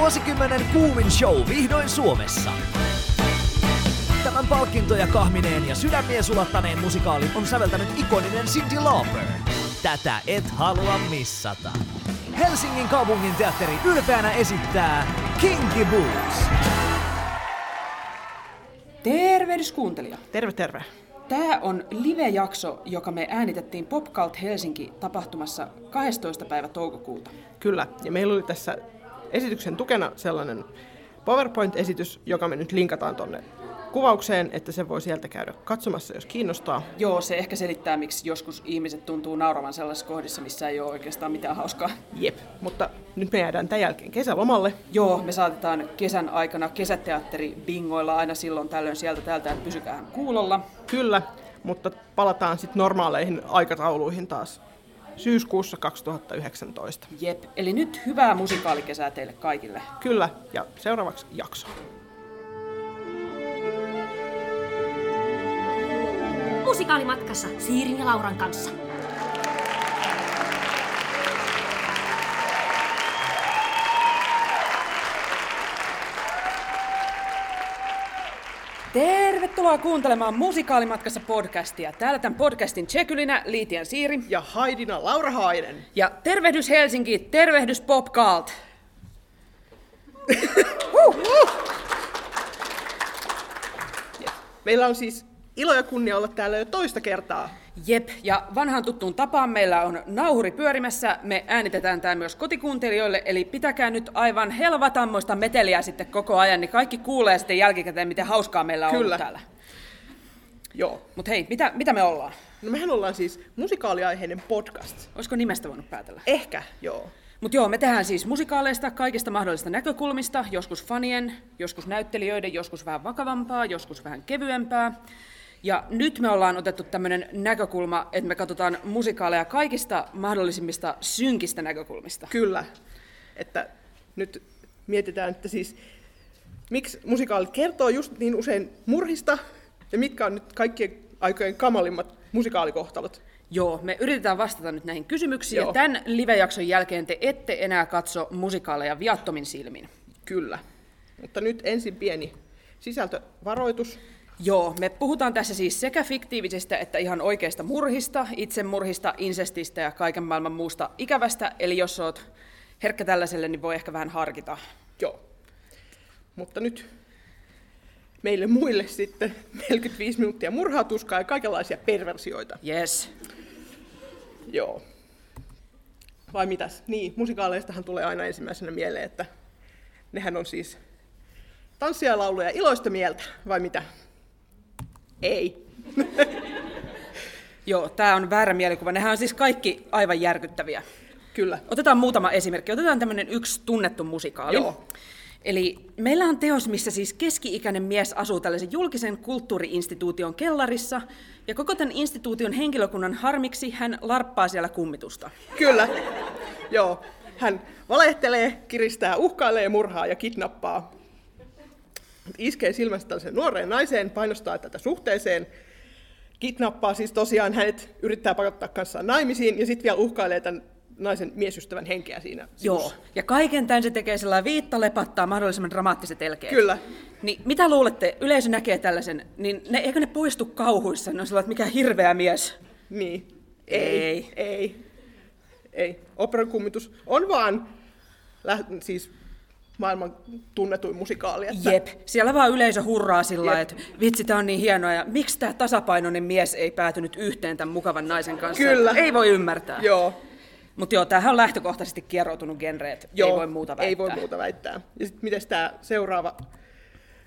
Vuosikymmenen kuumin show vihdoin Suomessa. Tämän palkintoja kahmineen ja sydämiä sulattaneen musikaalin on säveltänyt ikoninen Cindy Lauper. Tätä et halua missata. Helsingin kaupungin teatteri ylpeänä esittää Kinky Boots. Tervehdys kuuntelija. Terve, terve. Tämä on live-jakso, joka me äänitettiin Popcult Helsinki-tapahtumassa 12. päivä toukokuuta. Kyllä, ja meillä oli tässä esityksen tukena sellainen PowerPoint-esitys, joka me nyt linkataan tonne kuvaukseen, että se voi sieltä käydä katsomassa, jos kiinnostaa. Joo, se ehkä selittää, miksi joskus ihmiset tuntuu nauravan sellaisissa kohdissa, missä ei ole oikeastaan mitään hauskaa. Jep, mutta nyt me jäädään tämän jälkeen kesälomalle. Joo, me saatetaan kesän aikana kesäteatteri bingoilla aina silloin tällöin sieltä täältä, että pysykää kuulolla. Kyllä, mutta palataan sitten normaaleihin aikatauluihin taas syyskuussa 2019. Jep, eli nyt hyvää musikaalikesää teille kaikille. Kyllä, ja seuraavaksi jakso. Musikaalimatkassa Siirin ja Lauran kanssa. Tervetuloa kuuntelemaan Musikaalimatkassa podcastia. Täällä tämän podcastin tsekylinä Liitian Siiri. Ja Haidina Laura Hainen. Ja tervehdys Helsinki, tervehdys Popcult. Meillä on siis ilo ja kunnia olla täällä jo toista kertaa. Jep, ja vanhaan tuttuun tapaan meillä on nauhuri pyörimässä. Me äänitetään tämä myös kotikuuntelijoille, eli pitäkää nyt aivan helvatammoista meteliä sitten koko ajan, niin kaikki kuulee sitten jälkikäteen, miten hauskaa meillä on Kyllä. täällä. Joo. Mutta hei, mitä, mitä me ollaan? No mehän ollaan siis musikaaliaiheinen podcast. Olisiko nimestä voinut päätellä? Ehkä, joo. Mutta joo, me tehdään siis musikaaleista kaikista mahdollisista näkökulmista, joskus fanien, joskus näyttelijöiden, joskus vähän vakavampaa, joskus vähän kevyempää. Ja nyt me ollaan otettu tämmöinen näkökulma, että me katsotaan musikaaleja kaikista mahdollisimmista synkistä näkökulmista. Kyllä. Että nyt mietitään, että siis miksi musikaalit kertoo just niin usein murhista ja mitkä on nyt kaikkien aikojen kamalimmat musikaalikohtalot. Joo, me yritetään vastata nyt näihin kysymyksiin. Joo. Ja tämän live-jakson jälkeen te ette enää katso musikaaleja viattomin silmin. Kyllä. Mutta nyt ensin pieni sisältövaroitus. Joo, me puhutaan tässä siis sekä fiktiivisistä että ihan oikeista murhista, itsemurhista, insestistä ja kaiken maailman muusta ikävästä. Eli jos oot herkkä tällaiselle, niin voi ehkä vähän harkita. Joo. Mutta nyt meille muille sitten 45 minuuttia murhaa, tuskaa ja kaikenlaisia perversioita. Yes. Joo. Vai mitäs? Niin, musikaaleistahan tulee aina ensimmäisenä mieleen, että nehän on siis tanssia, lauluja ja iloista mieltä, vai mitä? Ei. Joo, tämä on väärä mielikuva. Nehän on siis kaikki aivan järkyttäviä. Kyllä. Otetaan muutama esimerkki. Otetaan tämmöinen yksi tunnettu musikaali. Joo. Eli meillä on teos, missä siis keski-ikäinen mies asuu tällaisen julkisen kulttuuriinstituution kellarissa, ja koko tämän instituution henkilökunnan harmiksi hän larppaa siellä kummitusta. Kyllä. Joo. Hän valehtelee, kiristää, uhkailee, murhaa ja kidnappaa. Iskee silmästä tällaisen nuoreen naiseen, painostaa tätä suhteeseen, kidnappaa siis tosiaan hänet, yrittää pakottaa kanssaan naimisiin ja sitten vielä uhkailee tämän naisen miesystävän henkeä siinä. Joo, sivussa. ja kaiken tämän se tekee sellainen viitta lepattaa mahdollisimman dramaattiset elkeet. Kyllä. Niin mitä luulette, yleisö näkee tällaisen, niin ne, eikö ne poistu kauhuissa? Ne on sellainen, että mikä hirveä mies. Niin. Ei. Ei. Ei. Ei. Operan kummitus on vaan lä- siis maailman tunnetuin musikaali. Että Jep, siellä vaan yleisö hurraa sillä että vitsi, tämä on niin hienoa, ja miksi tämä tasapainoinen mies ei päätynyt yhteen tämän mukavan naisen kanssa? Kyllä. Ei voi ymmärtää. Joo. Mutta joo, tämähän on lähtökohtaisesti kieroutunut genre, että Joo, ei voi muuta väittää. Ei voi muuta väittää. Ja sitten miten tämä seuraava,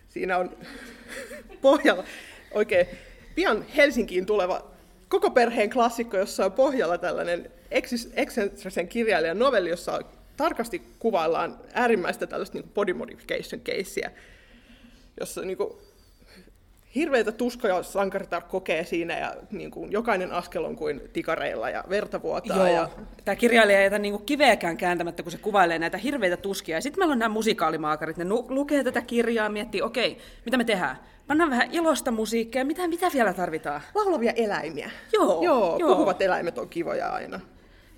siinä on pohjalla oikein pian Helsinkiin tuleva koko perheen klassikko, jossa on pohjalla tällainen eksentrisen kirjailijan novelli, jossa tarkasti kuvaillaan äärimmäistä tällaista niin body modification casea, jossa niin kuin, hirveitä tuskoja sankaritar kokee siinä ja niin kuin, jokainen askel on kuin tikareilla ja verta vuotaa. Joo, Ja, tämä kirjailija ei jätä niinku kiveäkään kääntämättä, kun se kuvailee näitä hirveitä tuskia. Sitten meillä on nämä musikaalimaakarit, ne nu- lukee tätä kirjaa, miettii, okei, mitä me tehdään? Pannaan vähän ilosta musiikkia, mitä, mitä vielä tarvitaan? Laulavia eläimiä. Joo, joo, joo. puhuvat eläimet on kivoja aina.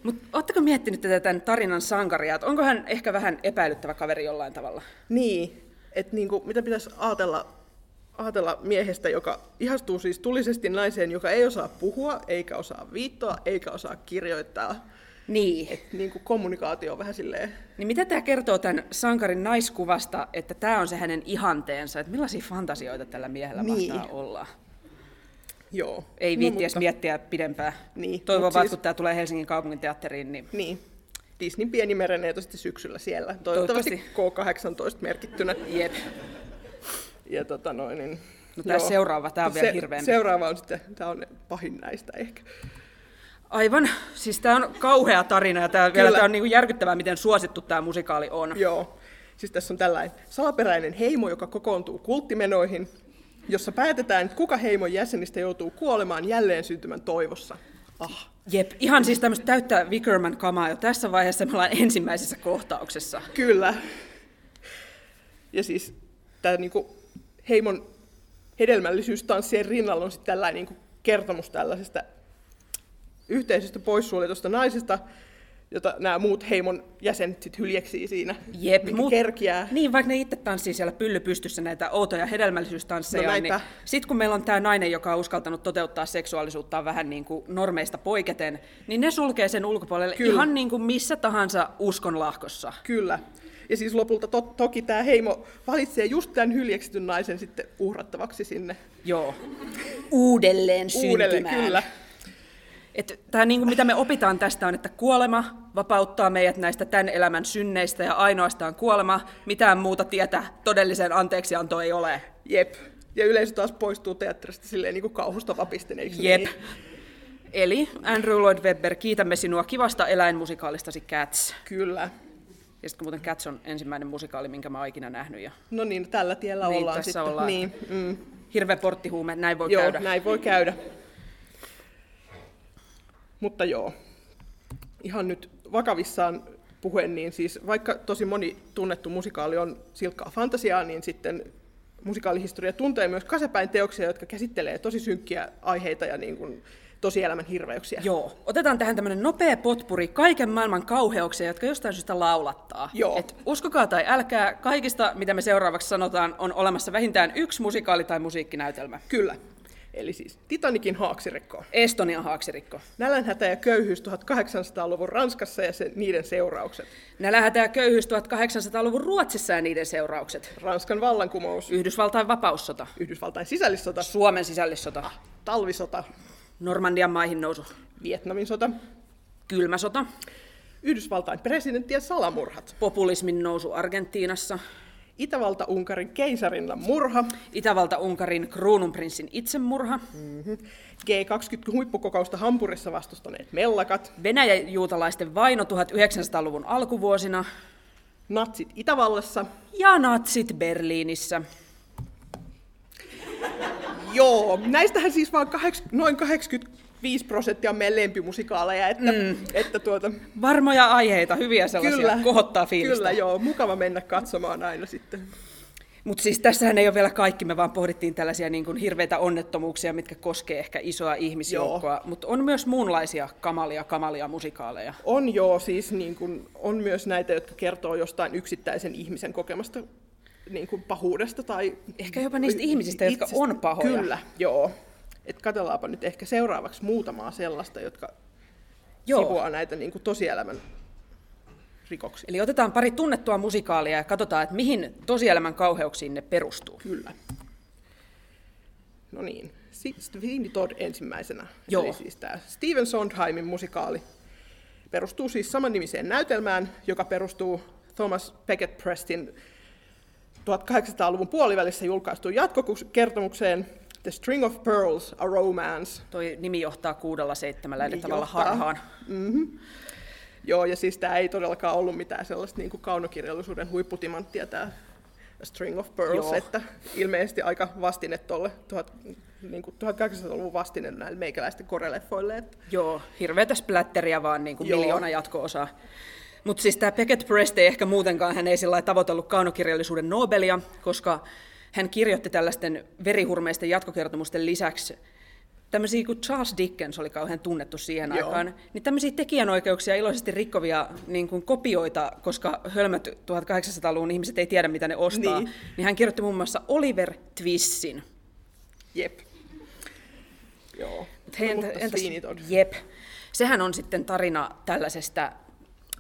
Mutta ootteko miettinyt tätä tämän tarinan sankaria, että onko hän ehkä vähän epäilyttävä kaveri jollain tavalla? Niin, että niinku, mitä pitäisi ajatella, ajatella miehestä, joka ihastuu siis tulisesti naiseen, joka ei osaa puhua, eikä osaa viittoa, eikä osaa kirjoittaa. Niin. Et niinku kommunikaatio on vähän silleen, Niin mitä tämä kertoo tämän sankarin naiskuvasta, että tämä on se hänen ihanteensa, että millaisia fantasioita tällä miehellä Niin. mahtaa olla? Joo. Ei No, viitti edes mutta- miettiä pidempään. Niin, Toivon vaan, siis- kun tämä tulee Helsingin kaupungin teatteriin, niin Niin. Disneyn pieni mereneito sitten syksyllä siellä. Toivottavasti, K18 merkittynä. jep. Ja tota noin, niin, No tää seuraava, tää on vielä hirveämpi. Seuraava on sitten, tämä on pahin näistä ehkä. Aivan. Siis tämä on kauhea tarina ja tää, vielä tää on niinku järkyttävää, miten suosittu tämä musikaali on. Joo. Siis tässä on tällainen salaperäinen heimo, joka kokoontuu kulttimenoihin, jossa päätetään, että kuka heimon jäsenistä joutuu kuolemaan jälleen syntymän toivossa. Ah, Jep, ihan siis tämmöistä täyttä Wickerman kamaa jo tässä vaiheessa, me ollaan ensimmäisessä kohtauksessa. kyllä. Ja siis tämä niinku heimon hedelmällisyystanssien rinnalla on sitten tällainen niinku kertomus tällaisesta yhteisöstä poissuljetusta naisesta, jota nämä muut heimon jäsenet sitten hyljeksii siinä, Jep, minkä mut- kerkiää. Niin, vaikka ne itse tanssii siellä pylly pystyssä näitä outoja hedelmällisyystansseja, No niin sitten kun meillä on tämä nainen, joka on uskaltanut toteuttaa seksuaalisuuttaan vähän niin kuin normeista poiketen, niin ne sulkee sen ulkopuolelle Kyllä. ihan niin kuin missä tahansa uskonlahkossa. Kyllä. Ja siis lopulta to- toki tämä heimo valitsee just tämän hyljeksityn naisen sitten uhrattavaksi sinne Joo. Uudelleen uudelleen. syntymään. Kyllä. Et tää, niin kuin, mitä me opitaan tästä on, että kuolema vapauttaa meidät näistä tämän elämän synneistä ja ainoastaan kuolema, mitään muuta tietä todelliseen anteeksiantoon ei ole. Jep. Ja yleisö taas poistuu teatterista silleen niin kuin kauhusta vapisten, eikö Jep. Niin? Eli Andrew Lloyd Webber, kiitämme sinua kivasta eläinmusikaalistasi Cats. Kyllä. Ja sitten muuten Cats on ensimmäinen musikaali, minkä mä oon ikinä nähnyt. Ja No niin, tällä tiellä Niin, ollaan tässä sitten. ollaan. Niin, mm. hirveä porttihuume, näin voi Joo, käydä. näin voi käydä. Mutta joo, ihan nyt vakavissaan puhuen, niin siis vaikka tosi moni tunnettu musikaali on silkkaa fantasiaa, niin sitten musikaalihistoria tuntee myös kasepäin teoksia, jotka käsittelee tosi synkkiä aiheita ja niin kuin tosielämän hirveyksiä. Joo, otetaan tähän tämmöinen nopea potpuri kaiken maailman kauheuksia, jotka jostain syystä laulattaa. Joo. Et uskokaa tai älkää, kaikista mitä me seuraavaksi sanotaan on olemassa vähintään yksi musikaali tai musiikkinäytelmä. Kyllä. Eli siis Titanikin haaksirikko. Estonian haaksirikko. Nälänhätä ja köyhyys 1800-luvun Ranskassa ja sen, niiden seuraukset. Nälähätä ja köyhyys 1800-luvun Ruotsissa ja niiden seuraukset. Ranskan vallankumous, Yhdysvaltain vapaussota. Yhdysvaltain sisällissota, Suomen sisällissota. talvisota, Normandian maihin nousu. Vietnamin sota, Kylmä sota. Yhdysvaltain presidenttien salamurhat, Populismin nousu Argentiinassa. Itävalta-Unkarin keisarinnan murha, Itävalta-Unkarin kruununprinssin itsemurha. G20-huippukokousta Hampurissa vastustaneet mellakat, Venäjän juutalaisten vaino 1900-luvun alkuvuosina. natsit Itävallassa. Ja natsit Berliinissä. Joo, näistähän siis vaan kaheks, noin 85 prosenttia on meidän lempimusikaaleja, että, mm. että tuota, Varmoja aiheita, hyviä sellaisia, kyllä, kohottaa fiilistä. kyllä joo, mukava mennä katsomaan aina sitten. Mutta siis tässähän ei ole vielä kaikki, me vaan pohdittiin tällaisia niin kuin hirveitä onnettomuuksia, mitkä koskee ehkä isoa ihmisjoukkoa, mutta on myös muunlaisia kamalia, kamalia musikaaleja. On joo, siis niin kuin, on myös näitä, jotka kertoo jostain yksittäisen ihmisen kokemasta niin kuin pahuudesta. Tai Ehkä jopa niistä ihmisistä, jotka on pahoja. Kyllä, joo. Et katsellaanpa nyt ehkä seuraavaksi muutamaa sellaista, jotka Joo. sivuaa näitä niin kuin tosielämän rikoksia. Eli otetaan pari tunnettua musikaalia ja katsotaan, että mihin tosielämän kauheuksiin ne perustuu. Kyllä. No niin, Sweeney Todd ensimmäisenä. Joo. Eli siis tämä Steven Sondheimin musikaali perustuu siis samannimiseen näytelmään, joka perustuu Thomas Beckett Prestin 1800-luvun puolivälissä julkaistuun jatkokertomukseen The String of Pearls, A Romance. Toi nimi johtaa kuudella seitsemällä eri Niin tavalla johtaa. harhaan. Joo, ja siis tämä ei todellakaan ollut mitään sellaista niin kuin kaunokirjallisuuden huipputimanttia, tämä String of Pearls, Joo. että ilmeisesti aika vastine tuolle niin kuin 1800-luvun vastine näille meikäläisten koreleffoille. Että Joo, hirveätä splatteria vaan niin kuin Joo. miljoona jatko-osaa. Mutta siis tämä Beckett Prest ei ehkä muutenkaan, hän ei sillä tavoitellut kaunokirjallisuuden Nobelia, koska hän kirjoitti tällaisten verihurmeisten jatkokertomusten lisäksi tämmöisiä kuin Charles Dickens oli kauhean tunnettu siihen Joo. aikaan, niin tämmöisiä tekijänoikeuksia iloisesti rikkovia niin kuin kopioita, koska hölmät 1800-luvun ihmiset ei tiedä, mitä ne ostaa, Niin. niin, hän kirjoitti muun muassa Oliver Twistin. Jep. Joo. Mut hei, entä, entäs, Todd. jep. Sehän on sitten tarina tällaisesta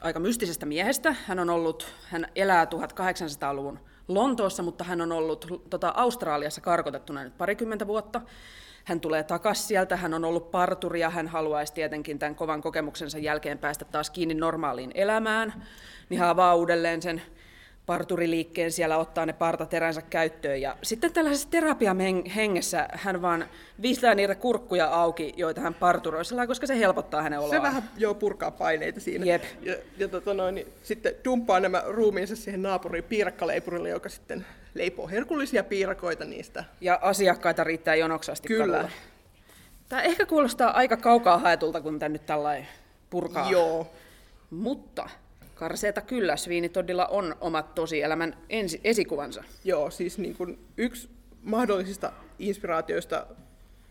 aika mystisestä miehestä. Hän on ollut, hän elää 1800-luvun Lontoossa, mutta hän on ollut tota, Australiassa karkotettuna nyt parikymmentä vuotta. Hän tulee takaisin sieltä, hän on ollut parturi ja hän haluaisi tietenkin tämän kovan kokemuksensa jälkeen päästä taas kiinni normaaliin elämään. Niin hän avaa uudelleen sen parturiliikkeen siellä, ottaa ne partateränsä käyttöön. Ja sitten tällaisessa terapian hengessä hän vaan viistää niitä kurkkuja auki, joita hän parturoi sillä koska se helpottaa hänen oloaan. Se vähän joo purkaa paineita siinä. Jep. Ja, ja tota noin, niin sitten dumppaa nämä ruumiinsa siihen naapuriin piirakkaleipurille, joka sitten leipoo herkullisia piirakoita niistä. Ja asiakkaita riittää jonoksasti Kyllä. kadulla. Tämä ehkä kuulostaa aika kaukaa haetulta, kun tämä nyt tällainen purkaa. Joo. Mutta karseeta kyllä, Sviinitoddilla on omat tosielämän ensi- esikuvansa. Joo, siis niin kuin yksi mahdollisista inspiraatioista,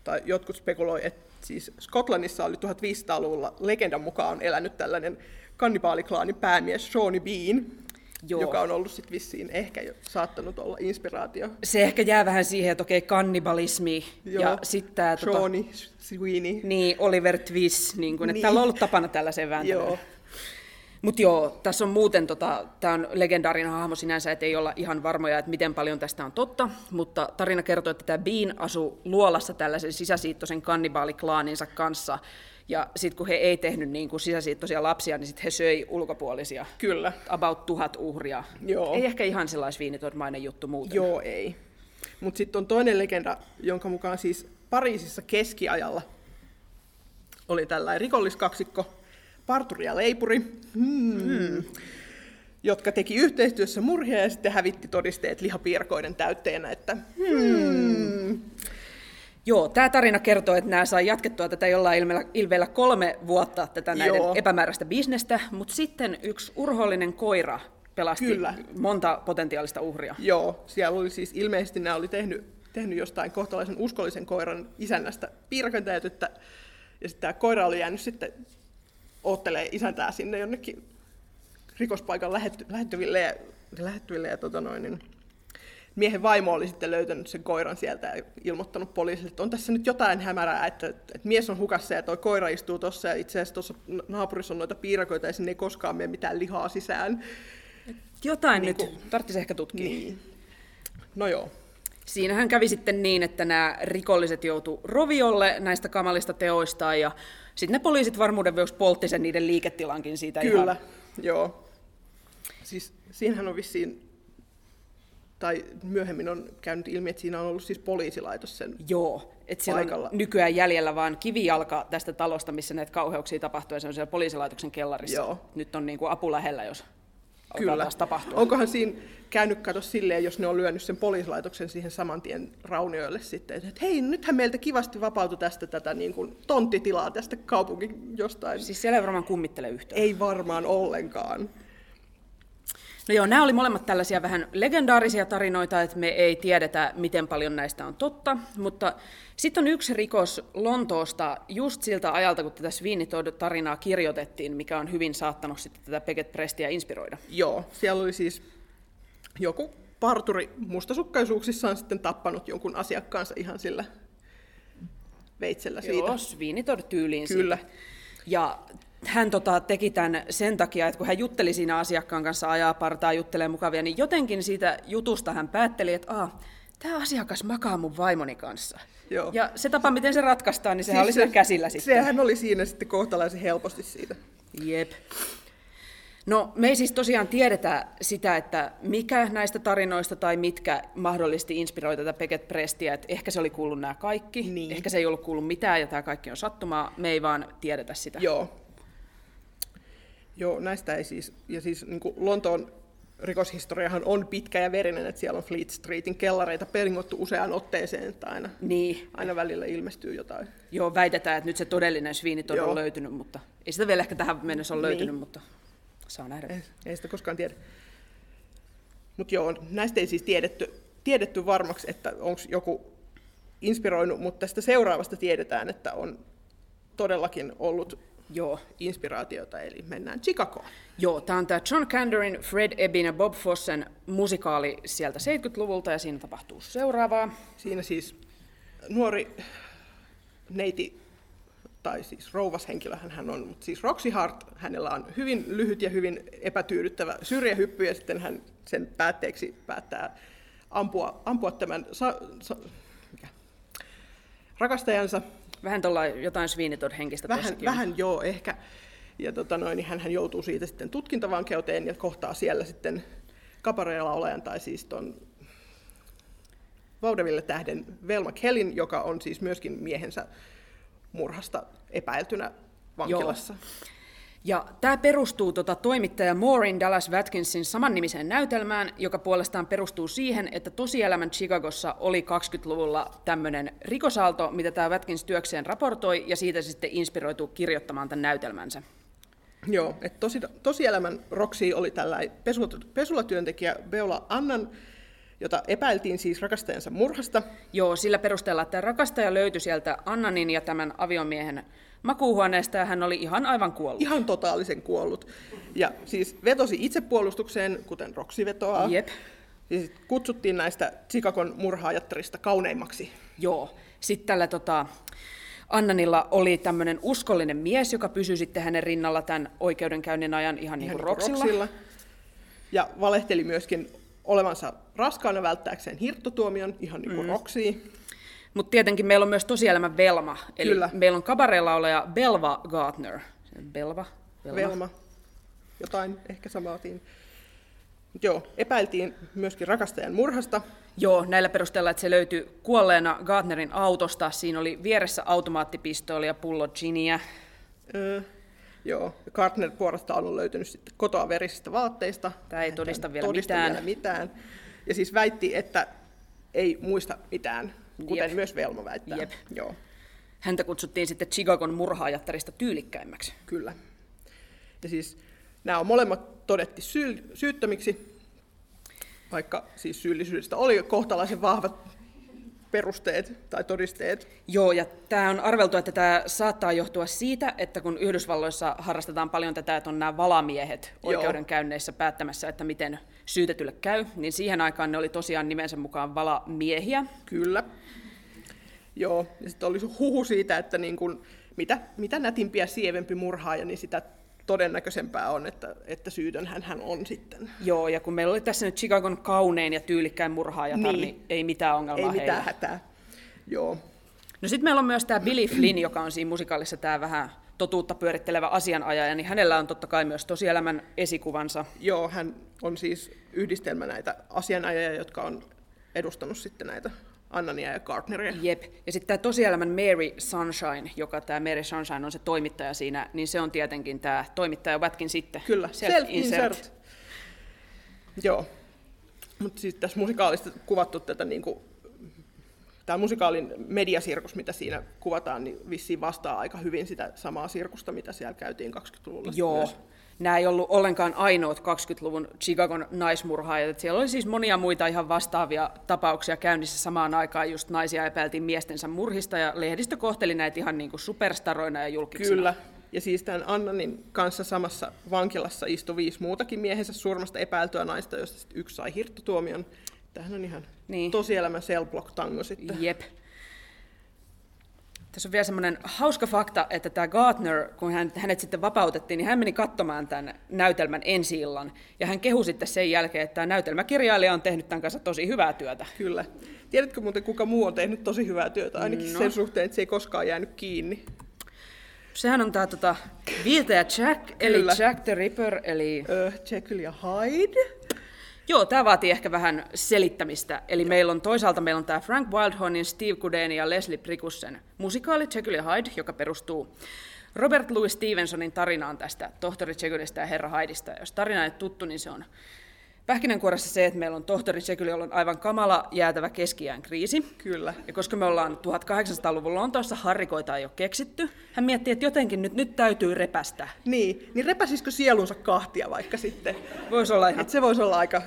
tai jotkut spekuloi, että siis Skotlannissa oli 1500-luvulla legendan mukaan elänyt tällainen kannibaaliklaanin päämies Shawnee Bean, Joo. joka on ollut sitten vissiin ehkä jo saattanut olla inspiraatio. Se ehkä jää vähän siihen, että okei, kannibalismi Joo. ja sitten tämä tota, Shawnee, Sweeney. niin, Oliver Twist, niin kun, että Niin. täällä on ollut tapana tällaisen vääntelyyn. Joo. Mutta joo, tässä on muuten, tota, tämä on legendaarinen hahmo sinänsä, että ei olla ihan varmoja, että miten paljon tästä on totta, mutta tarina kertoo, että tämä Bean asui luolassa tällaisen sisäsiittoisen kannibaaliklaaninsa kanssa, ja sitten kun he ei tehnyt niin kuin sisäsiittoisia lapsia, niin sitten he söi ulkopuolisia, Kyllä. about tuhat uhria. Joo. Ei ehkä ihan sellainen viinitodmainen juttu muuten. Joo, ei. Mutta sitten on toinen legenda, jonka mukaan siis Pariisissa keskiajalla oli tällainen rikolliskaksikko, parturi ja leipuri, hmm. jotka teki yhteistyössä murhia ja sitten hävitti todisteet lihapiirakoiden täytteenä, että hmm. Joo, tämä tarina kertoo, että nämä sai jatkettua tätä jollain ilmeellä, ilveellä kolme vuotta, tätä näiden Joo. epämääräistä bisnestä, mutta sitten yksi urhoollinen koira pelasti Kyllä. monta potentiaalista uhria. Joo, siellä oli siis ilmeisesti nämä oli tehnyt, tehnyt jostain kohtalaisen uskollisen koiran isännästä piirakan täytettä, ja sitten tämä koira oli jäänyt sitten oottelee isäntää sinne jonnekin rikospaikan lähetty, lähettyville ja, lähettyville ja tota noin, niin miehen vaimo oli sitten löytänyt sen koiran sieltä ja ilmoittanut poliisille, että on tässä nyt jotain hämärää, että, että mies on hukassa ja tuo koira istuu tuossa ja itse asiassa tuossa naapurissa on noita piirakoita ja sinne ei koskaan mene mitään lihaa sisään. Jotain Niin nyt tarvitsisi ehkä tutkia. Niin. No joo, Siinähän kävi sitten niin, että nämä rikolliset joutu roviolle näistä kamalista teoistaan ja sitten ne poliisit varmuuden vuoksi poltti sen niiden liiketilankin siitä Kyllä, ihan. joo. Siis siinähän on vissiin, tai myöhemmin on käynyt ilmi, että siinä on ollut siis poliisilaitos sen. Joo, että siellä Paikalla. on nykyään jäljellä vaan kivijalka tästä talosta, missä näitä kauheuksia tapahtuu, ja se on siellä poliisilaitoksen kellarissa. Joo. Nyt on niin kuin apu lähellä, jos Kyllä. taas tapahtua. Onkohan siinä käynyt kato silleen, jos ne on lyönyt sen poliisilaitoksen siihen saman tien raunioille sitten, että hei, nythän meiltä kivasti vapautui tästä tätä niin kuin tonttitilaa tästä kaupungin jostain. Siis siellä ei varmaan kummittele yhtään. Ei varmaan ollenkaan. No joo, nämä oli molemmat tällaisia vähän legendaarisia tarinoita, että me ei tiedetä, miten paljon näistä on totta, mutta sitten on yksi rikos Lontoosta just siltä ajalta, kun tätä Sweeney Todd-tarinaa kirjoitettiin, mikä on hyvin saattanut sitten tätä Beckett Prestia inspiroida. Joo, siellä oli siis joku parturi mustasukkaisuuksissaan sitten tappanut jonkun asiakkaansa ihan sillä veitsellä siitä. Joo, Todd-tyyliin Kyllä. siitä. Ja hän tota, teki tämän sen takia, että kun hän jutteli siinä asiakkaan kanssa, ajaa partaa, juttelee mukavia, niin jotenkin siitä jutusta hän päätteli, että Aa, tämä asiakas makaa mun vaimoni kanssa. Joo. Ja se tapa, miten se ratkaistaan, niin sehän oli siinä käsillä sitten. Sehän oli siinä sitten kohtalaisen helposti siitä. Jep. No, me ei siis tosiaan tiedetä sitä, että mikä näistä tarinoista tai mitkä mahdollisesti inspiroi tätä Beckett Prestia, että ehkä se oli kuullut nämä kaikki, Niin. ehkä se ei ollut kuullut mitään ja tämä kaikki on sattumaa, me ei vaan tiedetä sitä. Joo. Joo, näistä ei siis, ja siis niin kuin Lontoon rikoshistoriahan on pitkä ja verinen, että siellä on Fleet Streetin kellareita pengottu useaan otteeseen, että aina, Niin, aina välillä ilmestyy jotain. joo, väitetään, että nyt se todellinen Sweeney on Joo. löytynyt, mutta ei sitä vielä ehkä tähän mennessä ole Niin. löytynyt, mutta saa nähdä. Ei, ei sitä koskaan tiedä. Mutta joo, näistä ei siis tiedetty, tiedetty varmaksi, että onko joku inspiroinut, mutta tästä seuraavasta tiedetään, että on todellakin ollut Joo. inspiraatiota, eli mennään Chicagoon. Joo, tämä on tämä John Candorin, Fred Ebbin ja Bob Fossen musikaali sieltä 70-luvulta ja siinä tapahtuu seuraavaa. Siinä siis nuori neiti, tai siis rouvashenkilöhän hän on, mutta siis Roxy Hart, hänellä on hyvin lyhyt ja hyvin epätyydyttävä syrjähyppy, ja sitten hän sen päätteeksi päättää ampua, ampua tämän sa, sa, mikä? rakastajansa. Vähän tuolla jotain Sweeney henkistä Vähän, vähän joo, ehkä. Ja tota noin, niin hän joutuu siitä sitten tutkintavankeuteen ja kohtaa siellä sitten kapareella olejan, tai siis ton Vaudeville tähden Velma Kellin, joka on siis myöskin miehensä murhasta epäiltynä vankilassa. Joo. Ja tämä perustuu tota, toimittaja Maureen Dallas Watkinsin samannimiseen näytelmään, joka puolestaan perustuu siihen, että tosielämän Chicagossa oli 20-luvulla tämmöinen rikosaalto, mitä tämä Watkins työkseen raportoi, ja siitä se sitten inspiroitu kirjoittamaan tämän näytelmänsä. Joo, että tosi, tosielämän Roxy oli tällainen pesulatyöntekijä Beola Annan, jota epäiltiin siis rakastajansa murhasta. Joo, sillä perusteella, että rakastaja löytyi sieltä Annanin ja tämän aviomiehen makuuhuoneesta ja hän oli ihan aivan kuollut. Ihan totaalisen kuollut. Ja siis vetosi itsepuolustukseen, kuten Roxy vetoaa. Jep. Ja sit kutsuttiin näistä Chicagon murhaajattarista kauneimmaksi. Joo. Sitten tällä tota, Annanilla oli tämmöinen uskollinen mies, joka pysyi sitten hänen rinnalla tämän oikeudenkäynnin ajan ihan, niin kuin Ihan Roksilla. Roxilla. Ja valehteli myöskin olevansa raskaana välttääkseen hirttotuomion, ihan niin kuin mm. Roxy. Mutta tietenkin meillä on myös tosielämän Velma. Eli Kyllä. meillä on kabareella Belva Gardner. Belva? Velma. Velma. Jotain ehkä samaatiin. Mut Joo, epäiltiin myöskin rakastajan murhasta. Joo, näillä perusteella, että se löytyi kuolleena Gardnerin autosta. Siinä oli vieressä automaattipistooli ja pullo giniä. Öö, joo, Gardner puolestaan on löytynyt sitten kotoa verisistä vaatteista. Tää ei todista vielä todista mitään. vielä mitään. Ja siis väitti, että ei muista mitään, kuten Jep. myös Velma väittää. Jep. Joo, Häntä kutsuttiin sitten Chicagon murhaajattarista tyylikkäimmäksi. kyllä. Ja siis nämä on molemmat todetti syy- syyttömiksi, vaikka siis syyllisyydestä oli kohtalaisen vahvat perusteet tai todisteet. Joo, ja tämä on arveltu, että tämä saattaa johtua siitä, että kun Yhdysvalloissa harrastetaan paljon tätä, että on nämä valamiehet Joo. oikeudenkäynneissä päättämässä, että miten syytetylle käy, niin siihen aikaan ne oli tosiaan nimensä mukaan valamiehiä. Kyllä. Joo, ja sitten oli huhu siitä, että niin kun, mitä, mitä nätimpi ja sievempi murhaaja, niin sitä todennäköisempää on, että, että syytön hän, hän on sitten. Joo, ja kun meillä oli tässä nyt Chicagon kaunein ja tyylikkäin murhaajatar, niin, Niin. niin ei mitään ongelmaa Ei mitään heillä. hätää. Joo, No sitten meillä on myös tämä Billy Flynn, joka on siinä musikaalissa tämä vähän totuutta pyörittelevä asianajaja, niin hänellä on totta kai myös tosielämän esikuvansa. Joo, hän on siis yhdistelmä näitä asianajajia, jotka on edustanut sitten näitä Annania ja Gardneria. Jep. Ja sitten tämä tosielämän Mary Sunshine, joka tämä Mary Sunshine on se toimittaja siinä, niin se on tietenkin tämä toimittaja Watkin sitten. Kyllä, self-insert. Joo, mutta siis tässä musikaalista kuvattu tätä niin kuin, tämä musikaalin mediasirkus, mitä siinä kuvataan, niin vissiin vastaa aika hyvin sitä samaa sirkusta, mitä siellä käytiin 20-luvulla. Joo. myös. Nämä ei ollut ollenkaan ainoat 20-luvun Chicagon naismurhaajat. että Siellä oli siis monia muita ihan vastaavia tapauksia käynnissä samaan aikaan. Just naisia epäiltiin miestensä murhista ja lehdistö kohteli näitä ihan niin kuin superstaroina ja julkiksina. Kyllä. Ja siis tämän Annanin kanssa samassa vankilassa istui viisi muutakin miehensä surmasta epäiltyä naista, joista sit yksi sai hirttotuomion. Tämähän on ihan Niin. tosielämän cell block tango sitten. Jep. Tässä on vielä semmoinen hauska fakta, että tämä Gardner, kun hän, hänet sitten vapautettiin, niin hän meni katsomaan tämän näytelmän ensi illan. Ja hän kehui sitten sen jälkeen, että tämä näytelmäkirjailija on tehnyt tämän kanssa tosi hyvää työtä. Kyllä. Tiedätkö muuten, kuka muu on tehnyt tosi hyvää työtä, ainakin No. sen suhteen, että se ei koskaan jäänyt kiinni. Sehän on tämä tota, viiltäjä Jack, eli Kyllä. Jack the Ripper, eli... Öö, Jekyll ja Hyde. Joo, tämä vaatii ehkä vähän selittämistä. Eli meillä on toisaalta meillä on tämä Frank Wildhornin, Steve Kudeni ja Leslie Prikussen musikaali Jekyll ja Hyde, joka perustuu Robert Louis Stevensonin tarinaan tästä tohtori Jekyllistä ja herra Hydeista. Ja jos tarina ei tuttu, niin se on pähkinänkuoressa se, että meillä on tohtori Jekyll, jolla on aivan kamala jäätävä keskiään kriisi. Kyllä. Ja koska me ollaan 1800-luvun Lontoossa, harrikoita ei ole keksitty, hän miettii, että jotenkin nyt, nyt täytyy repästä. Niin, niin repäsisikö sielunsa kahtia vaikka sitten? Voisi olla ihan Et se voisi olla aika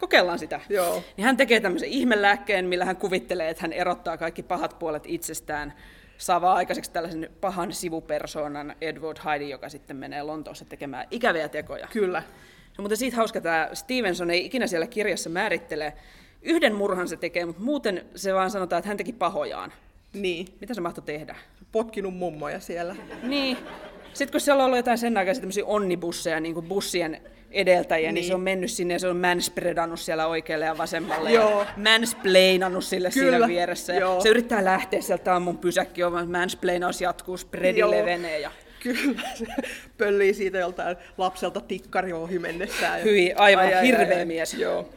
kokeillaan sitä. Joo. Niin hän tekee tämmöisen ihmelääkkeen, millä hän kuvittelee, että hän erottaa kaikki pahat puolet itsestään. Saa aikaiseksi tällaisen pahan sivupersoonan Edward Heidi, joka sitten menee Lontoossa tekemään ikäviä tekoja. Kyllä. No, mutta siitä hauska tämä Stevenson ei ikinä siellä kirjassa määrittele. Yhden murhan se tekee, mutta muuten se vaan sanotaan, että hän teki pahojaan. Niin. Mitä se mahtoi tehdä? Potkinut mummoja siellä. Niin. Sitten kun siellä on ollut jotain sen aikaisia tämmöisiä onnibusseja, niin kuin bussien edeltäjiä, niin. niin se on mennyt sinne ja se on manspredannut siellä oikealle ja vasemmalle Joo. ja mansplainannut sille Kyllä, siinä vieressä. Joo. se yrittää lähteä sieltä, tämä on mun pysäkki, on vaan mansplainaus jatkuu, spreadi Joo. levenee ja Kyllä, se pöllii siitä joltain lapselta tikkari ohi mennessään. ja- hyi, aivan Ai, ai, hirveä ai. mies. Joo.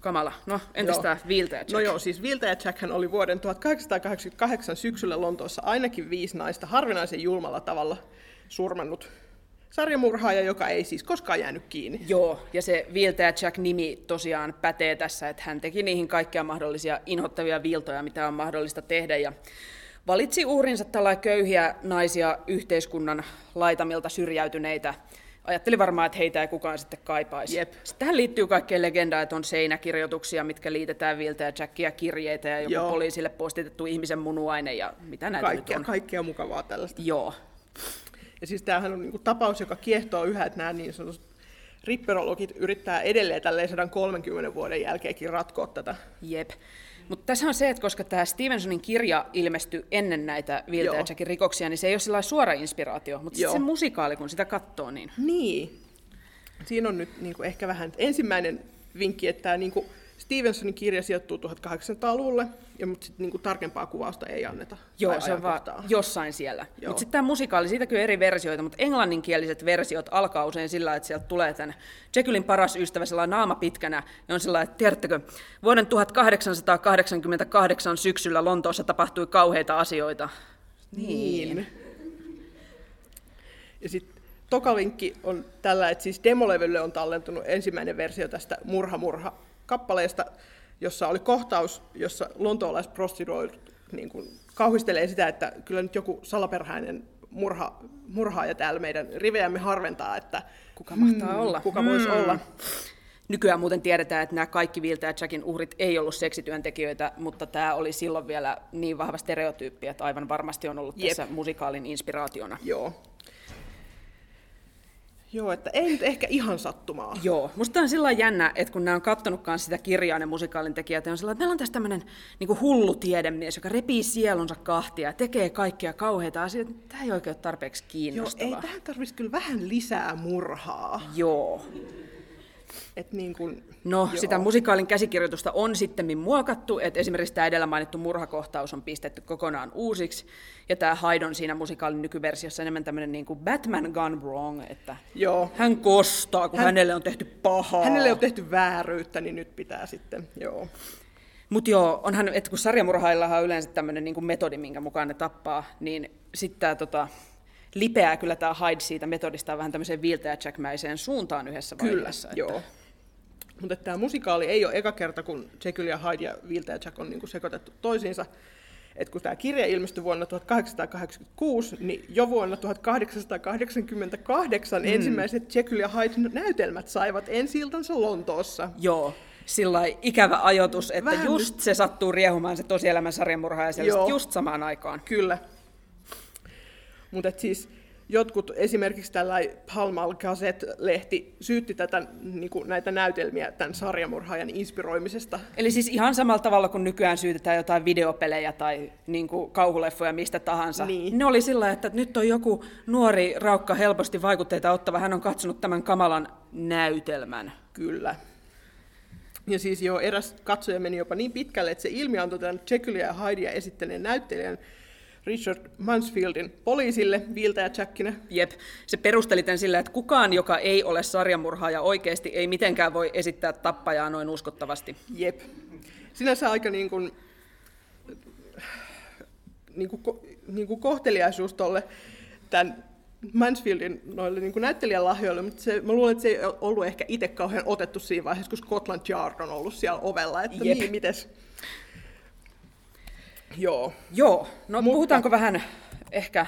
Kamala. No, entäs tämä Viltä ja Jack? No joo, siis Viltä ja Jackhän oli vuoden 1888 syksyllä Lontoossa ainakin viisi naista harvinaisen julmalla tavalla surmannut sarjamurhaaja, joka ei siis koskaan jäänyt kiinni. Joo, ja se Viltä ja Jack-nimi tosiaan pätee tässä, että hän teki niihin kaikkia mahdollisia inhottavia viiltoja, mitä on mahdollista tehdä, ja valitsi uhrinsa tällä köyhiä naisia yhteiskunnan laitamilta syrjäytyneitä. Ajatteli varmaan, että heitä ei kukaan sitten kaipaisi. Jep. Sitten tähän liittyy kaikkea legendaa, että on seinäkirjoituksia, mitkä liitetään Viltä ja Jackia kirjeitä ja joku Joo. poliisille postitettu ihmisen munuaine ja mitä näitä Kaikkea, nyt on. kaikkea mukavaa tällaista. Joo, Ja siis tämähän on niinku tapaus, joka kiehtoo yhä, että nämä niin sanotut ripperologit yrittää edelleen tälleen 130 vuoden jälkeenkin ratkoa tätä. Jep. Mutta tässä on se, että koska tämä Stevensonin kirja ilmestyi ennen näitä Viltä ja. Jackin rikoksia, niin se ei ole lailla suora inspiraatio. Mutta se musikaali, kun sitä katsoo, niin Niin. Siinä on nyt niin kuin ehkä vähän ensimmäinen vinkki, että tämä niin kuin Stevensonin kirja sijoittuu 1800-luvulle, ja, mutta sit niin kuin tarkempaa kuvausta ei anneta. joo, se on vaan jossain siellä. Mutta sitten tämä musikaali, siitäkin on eri versioita, mutta englanninkieliset versiot alkaa usein sillä, että sieltä tulee tämän Jekyllin paras ystävä sellainen naama pitkänä, ja on sellainen, että tiedättekö, vuoden 1888 syksyllä Lontoossa tapahtui kauheita asioita. Niin. Ja sitten toka linkki on tällä, että siis demolevylle on tallentunut ensimmäinen versio tästä Murha Murha kappaleesta, jossa oli kohtaus, jossa lontoolaisprostituoidut niin kuin kauhistelee sitä, että kyllä nyt joku salaperhäinen murha, murhaaja täällä meidän rivejämme harventaa, että Kuka mahtaa olla? kuka voisi olla. Nykyään muuten tiedetään, että nämä kaikki Viltä ja Jackin uhrit ei ollut seksityöntekijöitä, mutta tämä oli silloin vielä niin vahva stereotyyppi, että aivan varmasti on ollut Jep. tässä musikaalin inspiraationa. Joo. Joo, että ei nyt ehkä ihan sattumaa. Joo, musta on sillä jännä, että kun nämä on kattonutkaan sitä kirjaa, ne musikaalin tekijät, ja on sellainen, että meillä on tässä tämmöinen niin hullu tiedemies, joka repii sielunsa kahtia ja tekee kaikkia kauheita asioita. Tämä ei oikein ole tarpeeksi Joo, kiinnostavaa. ei tähän tarvitsisi kyllä vähän lisää murhaa. Joo. Et niin kuin, No, joo. sitä musikaalin käsikirjoitusta on sitten muokattu, että esimerkiksi tämä edellä mainittu murhakohtaus on pistetty kokonaan uusiksi, ja tämä Hyde on siinä musikaalin nykyversiossa enemmän tämmöinen niin kuin Batman gone wrong, että Joo. hän kostaa, kun Hän- hän... hänelle on tehty pahaa. Hänelle on tehty vääryyttä, niin nyt pitää sitten, joo. Mutta joo, onhan, että kun sarjamurhaillahan on yleensä tämmöinen niin metodi, minkä mukaan ne tappaa, niin sitten tämä tota, lipeää kyllä tämä Hyde siitä metodista vähän tämmöiseen Jackmäiseen suuntaan yhdessä Kyllä, vaiheessa. että- joo. Mutta tämä musikaali ei ole eka kerta, kun Jekyll ja Hyde ja Viltä ja Jack on niinku sekoitettu toisiinsa. Et kun tämä kirja ilmestyi vuonna 1886, niin jo vuonna 1888 mm. ensimmäiset Jekyll ja Hyde näytelmät saivat ensi iltansa Lontoossa. Joo, sillä ikävä ajoitus, että Vähän just se sattuu riehumaan se tosielämän sarjamurha ja just samaan aikaan. Kyllä. Mutta siis jotkut, esimerkiksi tällä Palmal Gazette-lehti syytti tätä, niinku, näitä näytelmiä tämän sarjamurhaajan inspiroimisesta. Eli siis ihan samalla tavalla kuin nykyään syytetään jotain videopelejä tai niin kuin kauhuleffoja mistä tahansa. Niin. Ne oli sillä, että nyt on joku nuori raukka helposti vaikutteita ottava, hän on katsonut tämän kamalan näytelmän. Kyllä. Ja siis jo eräs katsoja meni jopa niin pitkälle, että se ilmi antoi tämän Jekyllia ja Hydea esittäneen näyttelijän Richard Mansfieldin poliisille Jackina. Jep, se perusteli tämän sillä, että kukaan, joka ei ole sarjamurhaaja oikeasti, ei mitenkään voi esittää tappajaa noin uskottavasti. Jep. Sinänsä aika niin kuin, niin kuin, niin kuin kohteliaisuus tuolle tämän Mansfieldin noille niin näyttelijän lahjoille, mutta se, mä luulen, että se ei ollut ehkä itse kauhean otettu siinä vaiheessa, kun Scotland Yard on ollut siellä ovella, että Jep. niin, mites. Joo. Joo, no Mutta- puhutaanko vähän ehkä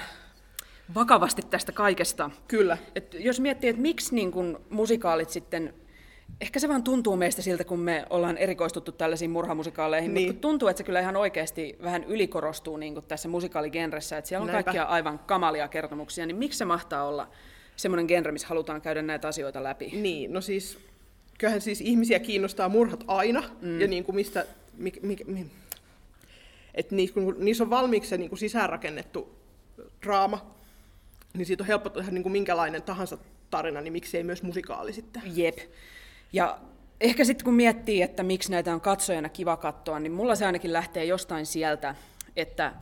vakavasti tästä kaikesta? Kyllä. Et jos miettii, että miksi niin kun musikaalit sitten Ehkä se vaan tuntuu meistä siltä, kun me ollaan erikoistuttu tällaisiin murhamusikaaleihin, niin. mutta tuntuu, että se kyllä ihan oikeasti vähän ylikorostuu niin tässä musikaaligenressä, että siellä on Näinpä. kaikkia aivan kamalia kertomuksia, niin miksi se mahtaa olla semmoinen genre, missä halutaan käydä näitä asioita läpi? Niin, no siis, kyllähän siis ihmisiä kiinnostaa murhat aina, mm. ja niin kuin mistä, mik, mik, mik, että niissä, kun niissä on valmiiksi se niin kuin sisäänrakennettu draama, niin siitä on helppo tehdä niin kuin minkälainen tahansa tarina, niin miksi ei myös musikaali sitten. Jep. Ja ehkä sitten kun miettii, että miksi näitä on katsojana kiva katsoa, niin mulla se ainakin lähtee jostain sieltä, että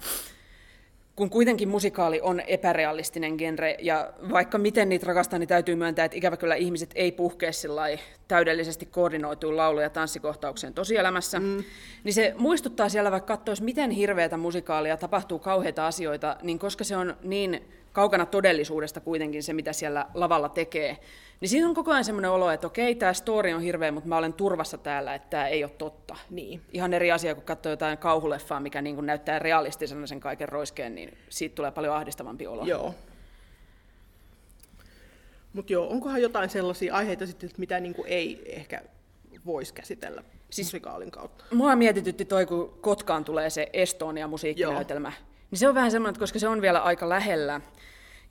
kun kuitenkin musikaali on epärealistinen genre, ja vaikka miten niitä rakastaa, niin täytyy myöntää, että ikävä kyllä ihmiset ei sillai täydellisesti koordinoituun laulu- ja tanssikohtaukseen tosielämässä, mm. niin se muistuttaa siellä, vaikka katsoisi miten hirveätä musikaalia, tapahtuu kauheita asioita, niin koska se on niin kaukana todellisuudesta kuitenkin se, mitä siellä lavalla tekee, niin siinä on koko ajan semmoinen olo, että okei, tämä story on hirveä, mutta mä olen turvassa täällä, että tämä ei ole totta. Niin. Ihan eri asia, kun katsoo jotain kauhuleffaa, mikä niin kuin näyttää realistisena sen kaiken roiskeen, niin siitä tulee paljon ahdistavampi olo. Joo. Mutta joo, onkohan jotain sellaisia aiheita sitten, mitä niin kuin ei ehkä voisi käsitellä siis, musikaalin kautta? Mua mietitytti toi, kun Kotkaan tulee se Estonia-musiikkinäytelmä. Niin se on vähän semmoinen, että koska se on vielä aika lähellä,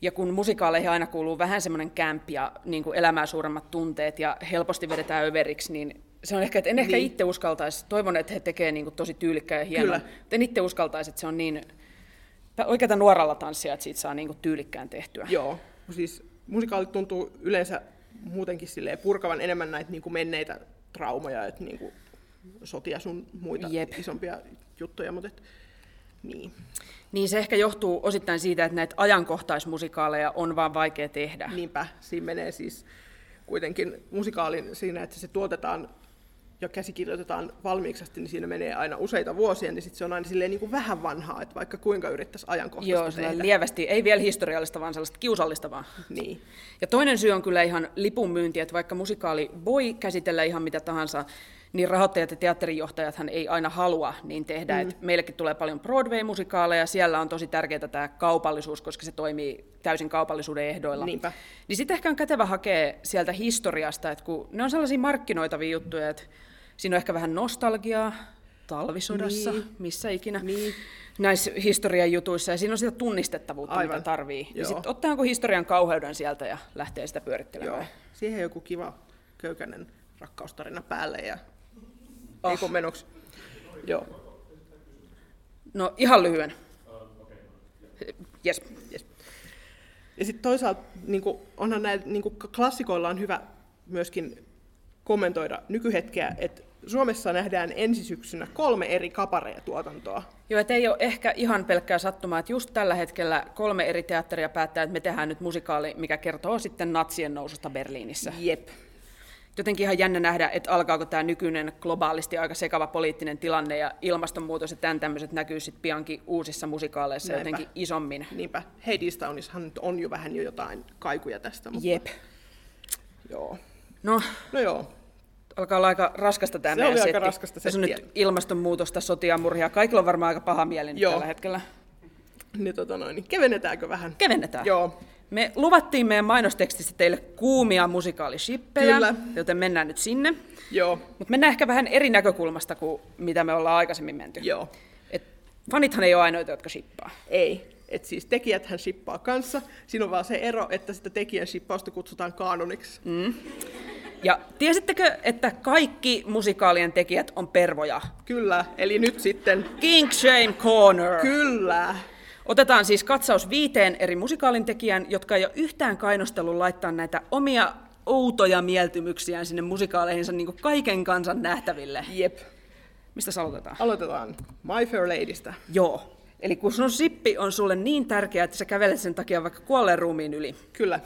ja kun musikaaleihin aina kuuluu vähän semmoinen kämpi ja niin kuin elämää suuremmat tunteet ja helposti vedetään överiksi, niin se on ehkä, että en ehkä Niin. itse uskaltaisi, toivon, että he tekee niin kuin tosi tyylikkään ja hienoa, Kyllä. mutta en itse uskaltaisi, että se on niin oikeata nuoralla tanssia, että siitä saa niin kuin tyylikkään tehtyä. Joo, siis musikaalit tuntuu yleensä muutenkin silleen purkavan enemmän näitä niin kuin menneitä traumoja, että niin kuin sotia sun muita Jep. isompia juttuja, mutta et, niin. Niin se ehkä johtuu osittain siitä, että näitä ajankohtaismusikaaleja on vaan vaikea tehdä. Niinpä, siinä menee siis kuitenkin musikaalin siinä, että se tuotetaan ja käsikirjoitetaan valmiiksi asti, niin siinä menee aina useita vuosia, niin sit se on aina silleen niin kuin vähän vanhaa, että vaikka kuinka yrittäisi ajankohtaista Joo, tehdä. lievästi, ei vielä historiallista, vaan sellaista kiusallista vaan. Niin. Ja toinen syy on kyllä ihan lipun myynti, että vaikka musikaali voi käsitellä ihan mitä tahansa, niin rahoittajat ja teatterijohtajathan ei aina halua niin tehdä. Mm. Et meillekin tulee paljon Broadway-musikaaleja, siellä on tosi tärkeää tämä kaupallisuus, koska se toimii täysin kaupallisuuden ehdoilla. Niinpä. Niin sitten ehkä on kätevä hakea sieltä historiasta, että kun ne on sellaisia markkinoitavia juttuja, että siinä on ehkä vähän nostalgiaa talvisodassa, Niin. missä ikinä. Niin. Näissä historian jutuissa, ja siinä on sitä tunnistettavuutta, Aivan. mitä tarvii. Ja Joo. sitten ottaako historian kauheuden sieltä ja lähtee sitä Joo. pyörittelemään. Siihen joku kiva köykäinen rakkaustarina päälle ja Oh. ei menoksi. Joo. No ihan lyhyen. Yes. Yes. Ja sitten toisaalta niin kuin, onhan näillä niin kuin klassikoilla on hyvä myöskin kommentoida nykyhetkeä, että Suomessa nähdään ensi syksynä kolme eri kapareetuotantoa. Joo, et ei ole ehkä ihan pelkkää sattumaa, että just tällä hetkellä kolme eri teatteria päättää, että me tehdään nyt musikaali, mikä kertoo sitten natsien noususta Berliinissä. Jep. Jotenkin ihan jännä nähdä, että alkaako tämä nykyinen globaalisti aika sekava poliittinen tilanne ja ilmastonmuutos ja tämän tämmöiset näkyy sitten piankin uusissa musikaaleissa Näinpä. jotenkin isommin. Niinpä. Hadestownissahan nyt on jo vähän jo jotain kaikuja tästä. Mutta, Jep. Joo. No, No joo. alkaa olla aika raskasta tämä Se meidän oli aika setti. raskasta Tässä on nyt ilmastonmuutosta, sotia, murhia. Kaikilla on varmaan aika paha mieli nyt Joo. tällä hetkellä. Niin, tota noin, niin kevennetäänkö vähän? Kevennetään. Joo. Me luvattiin meidän mainostekstissä teille kuumia musikaalishippejä, Kyllä. joten mennään nyt sinne. Joo. Mutta mennään ehkä vähän eri näkökulmasta kuin mitä me ollaan aikaisemmin menty. Joo. Et fanithan ei ole ainoita, jotka shippaa. Ei. Et siis tekijät hän shippaa kanssa. Siinä on vaan se ero, että sitä tekijän shippausta kutsutaan kaanoniksi. Mm. Ja tiesittekö, että kaikki musikaalien tekijät on pervoja? Kyllä. Eli nyt sitten... King Shame Corner! Kyllä. Otetaan siis katsaus viiteen eri musikaalin tekijän, jotka ei ole yhtään kainostellut laittaa näitä omia outoja mieltymyksiään sinne musikaaleihinsa niin kuin kaiken kansan nähtäville. Jep. Mistä sä aloitetaan? Aloitetaan My Fair Ladystä. Joo. Eli kun sun sippi on sulle niin tärkeä, että sä kävelet sen takia vaikka kuolleen ruumiin yli. Kyllä.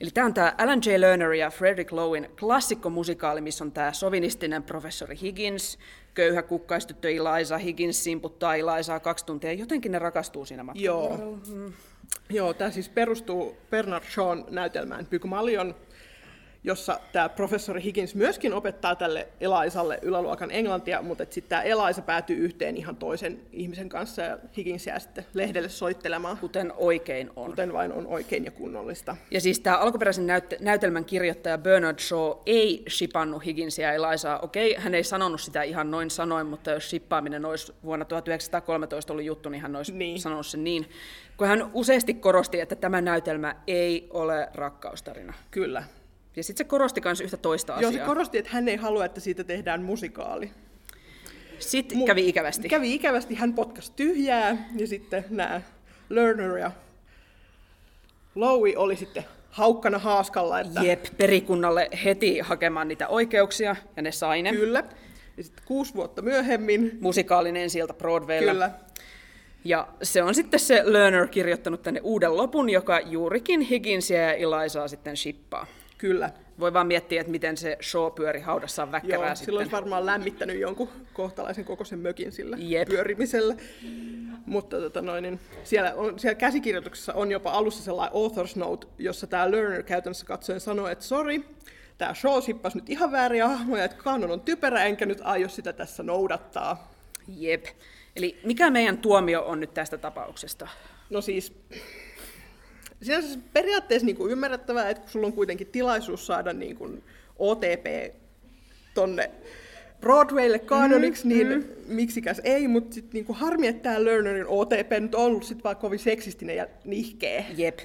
Eli tämä on tämä Alan J. Lerner ja Frederick Lowin klassikkomusikaali, missä on tämä sovinistinen professori Higgins, köyhä kukkaistyttö Eliza, Higgins simputtaa Elizaa kaksi tuntia, jotenkin ne rakastuu siinä matkan Joo. varrella. Joo, tämä siis perustuu Bernard Shawn näytelmään Pygmalion. Jossa tämä professori Higgins myöskin opettaa tälle Elaisalle yläluokan englantia, mutta sitten tämä Elaisa päätyy yhteen ihan toisen ihmisen kanssa ja Higgins jää sitten lehdelle soittelemaan, Kuten oikein on. kuten vain on oikein ja kunnollista. Ja siis tämä alkuperäisen näyt- näytelmän kirjoittaja Bernard Shaw ei shipannut Higginsia ja Elaisaa. Okei, hän ei sanonut sitä ihan noin sanoin, mutta jos shippaaminen olisi vuonna 1913 ollut juttu, niin hän olisi Niin. niin. sanonut sen niin. Kun hän useasti korosti, että tämä näytelmä ei ole rakkaustarina. Kyllä. Ja sitten se korosti myös yhtä toista Joo, asiaa. se korosti, että hän ei halua, että siitä tehdään musikaali. Sitten Mu- kävi ikävästi. Kävi ikävästi, hän potkasi tyhjää ja sitten nämä Lerner ja Lowy oli sitten haukkana haaskalla, että Jep, perikunnalle heti hakemaan niitä oikeuksia, ja ne sai ne. kyllä. Ja sitten kuusi vuotta myöhemmin, Musikaalinen sieltä Broadwaylla. kyllä, Ja se on sitten se Lerner kirjoittanut tänne uuden lopun, joka juurikin Higginsia ja Ilaisaa sitten shippaa. Kyllä. Voi vaan miettiä, että miten se show pyöri haudassaan väkevää Joo, sitten. silloin olisi varmaan lämmittänyt jonkun kohtalaisen kokoisen mökin sillä Jep. pyörimisellä. Mutta tota noin, niin siellä, on, siellä käsikirjoituksessa on jopa alussa sellainen author's note, jossa tämä learner käytännössä katsoen sanoo, että sori, tämä show sippasi nyt ihan vääriä hahmoja, että kanon on typerä, enkä nyt aio sitä tässä noudattaa. Jep. Eli mikä meidän tuomio on nyt tästä tapauksesta? No siis, sinänsä periaatteessa niin kuin ymmärrettävää, että kun sulla on kuitenkin tilaisuus saada niin kuin OTP tonne Broadwaylle kanoniksi, mm, niin mm. miksikäs ei, mutta sitten niin harmi, että tämä Lernerin OTP nyt on ollut sit vaan kovin seksistinen ja nihkeä. Jep.